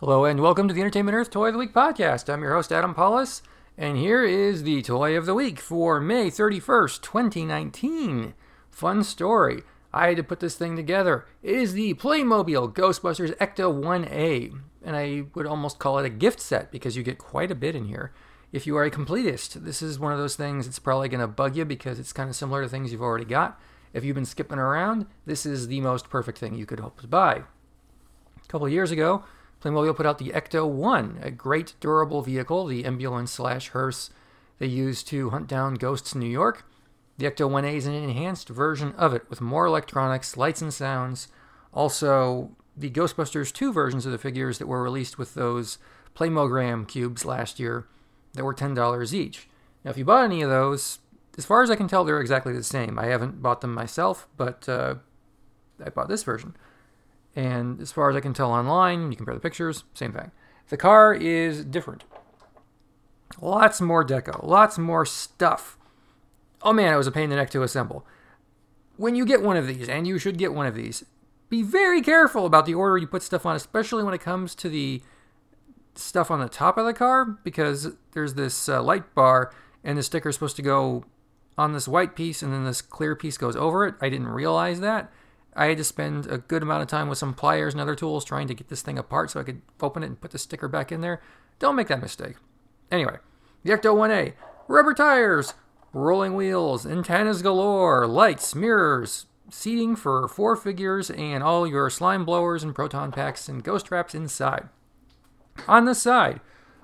Hello and welcome to the Entertainment Earth Toy of the Week podcast. I'm your host, Adam Pawlus, and here is the Toy of the Week for May 31st, 2019. Fun story. I had to put this thing together. It is the Playmobil Ghostbusters Ecto 1A, and I would almost call it a gift set because you get quite a bit in here. If you are a completist, this is one of those things that's probably going to bug you because it's kind of similar to things you've already got. If you've been skipping around, this is the most perfect thing you could hope to buy. A couple years ago, Playmobil put out the Ecto 1, a great durable vehicle, the ambulance slash hearse they use to hunt down ghosts in New York. The Ecto 1A is an enhanced version of it with more electronics, lights, and sounds. Also, the Ghostbusters 2 versions of the figures that were released with those Playmogram cubes last year that were $10 each. Now, if you bought any of those, as far as I can tell, they're exactly the same. I haven't bought them myself, but uh, I bought this version. And as far as I can tell online, you compare the pictures, same thing. The car is different. Lots more deco, lots more stuff. Oh man, it was a pain in the neck to assemble. When you get one of these, and you should get one of these, be very careful about the order you put stuff on, especially when it comes to the stuff on the top of the car, because there's this uh, light bar, and the sticker is supposed to go on this white piece, and then this clear piece goes over it. I didn't realize that. I had to spend a good amount of time with some pliers and other tools trying to get this thing apart so I could open it and put the sticker back in there. Don't make that mistake. Anyway, the Ecto 1A, rubber tires, rolling wheels, antennas galore, lights, mirrors, seating for four figures, and all your slime blowers and proton packs and ghost traps inside. On the side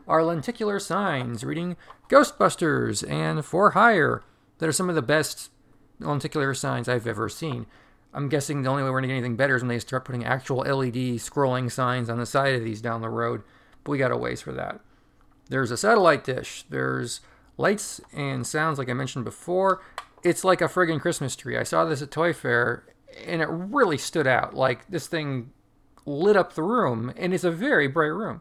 are lenticular signs reading Ghostbusters and For Hire that are some of the best lenticular signs I've ever seen. I'm guessing the only way we're going to get anything better is when they start putting actual LED scrolling signs on the side of these down the road, but we got a ways for that. There's a satellite dish. There's lights and sounds, like I mentioned before. It's like a friggin' Christmas tree. I saw this at Toy Fair, and it really stood out. Like, this thing lit up the room, and it's a very bright room.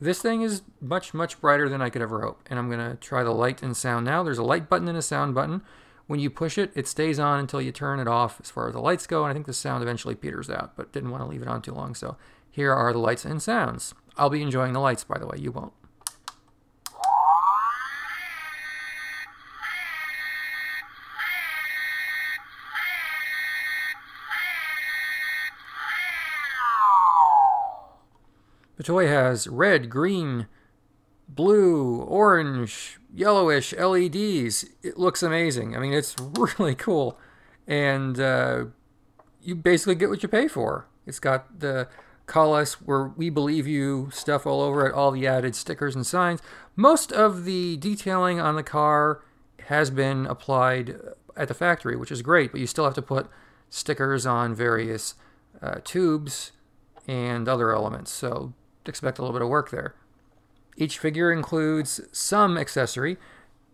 This thing is much, much brighter than I could ever hope. And I'm going to try the light and sound now. There's a light button and a sound button. When you push it, it stays on until you turn it off as far as the lights go, and I think the sound eventually peters out, but didn't want to leave it on too long. So here are the lights and sounds. I'll be enjoying the lights, by the way, you won't. The toy has red, green, blue, orange, yellowish LEDs. It looks amazing. I mean, it's really cool. And uh, you basically get what you pay for. It's got the call us where we believe you stuff all over it, all the added stickers and signs. Most of the detailing on the car has been applied at the factory, which is great, but you still have to put stickers on various uh, tubes and other elements. So expect a little bit of work there. Each figure includes some accessory.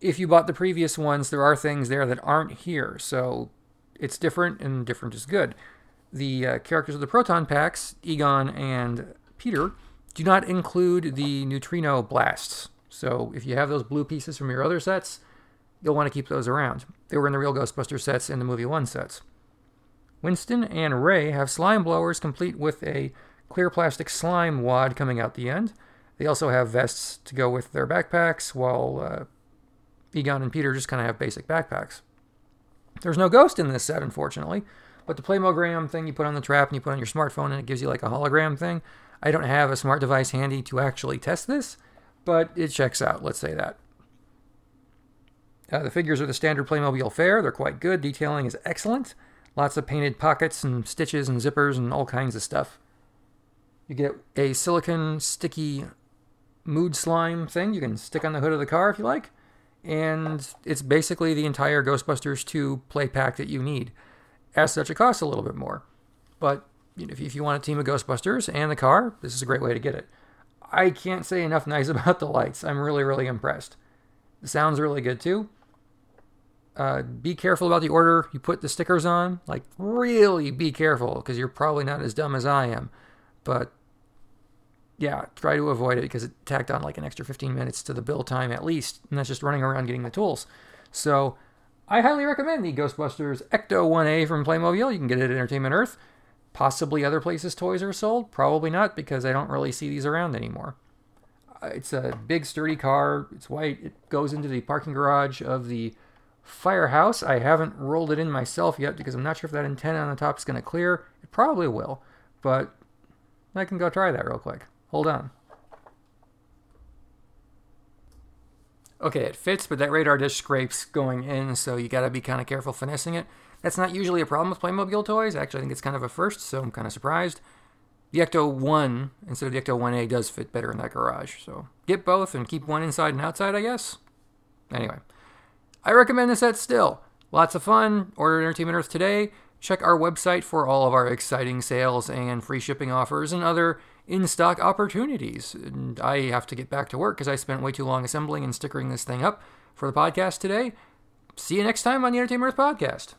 If you bought the previous ones, there are things there that aren't here, so it's different, and different is good. The uh, characters of the proton packs, Egon and Peter, do not include the neutrino blasts. So if you have those blue pieces from your other sets, you'll want to keep those around. They were in the real Ghostbuster sets and the movie one sets. Winston and Ray have slime blowers complete with a clear plastic slime wad coming out the end. They also have vests to go with their backpacks, while uh, Egon and Peter just kind of have basic backpacks. There's no ghost in this set, unfortunately, but the Playmogram thing you put on the trap and you put on your smartphone and it gives you like a hologram thing. I don't have a smart device handy to actually test this, but it checks out, let's say that. Uh, the figures are the standard Playmobil fare. They're quite good. Detailing is excellent. Lots of painted pockets and stitches and zippers and all kinds of stuff. You get a silicon sticky mood slime thing you can stick on the hood of the car if you like. And it's basically the entire Ghostbusters 2 play pack that you need. As such, it costs a little bit more. But you know, if you want a team of Ghostbusters and the car, this is a great way to get it. I can't say enough nice about the lights. I'm really, really impressed. The sound's really good too. Uh, be careful about the order you put the stickers on. Like, really be careful because you're probably not as dumb as I am. But yeah, try to avoid it because it tacked on like an extra 15 minutes to the build time at least, and that's just running around getting the tools. So I highly recommend the Ghostbusters Ecto 1A from Playmobil. You can get it at Entertainment Earth. Possibly other places toys are sold. Probably not because I don't really see these around anymore. Uh, It's a big, sturdy car. It's white. It goes into the parking garage of the firehouse. I haven't rolled it in myself yet because I'm not sure if that antenna on the top is going to clear. It probably will, but I can go try that real quick. Hold on. Okay, it fits, but that radar dish scrapes going in, so you gotta be kind of careful finessing it. That's not usually a problem with Playmobil toys. Actually, I think it's kind of a first, so I'm kind of surprised. The Ecto 1 instead of the Ecto 1A does fit better in that garage, so get both and keep one inside and outside, I guess. Anyway, I recommend the set still. Lots of fun. Order Entertainment Earth today. Check our website for all of our exciting sales and free shipping offers and other in stock opportunities. And I have to get back to work because I spent way too long assembling and stickering this thing up for the podcast today. See you next time on the Entertainment Earth podcast.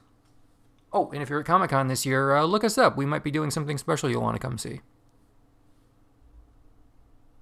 Oh, and if you're at Comic Con this year, uh, look us up. We might be doing something special you'll want to come see.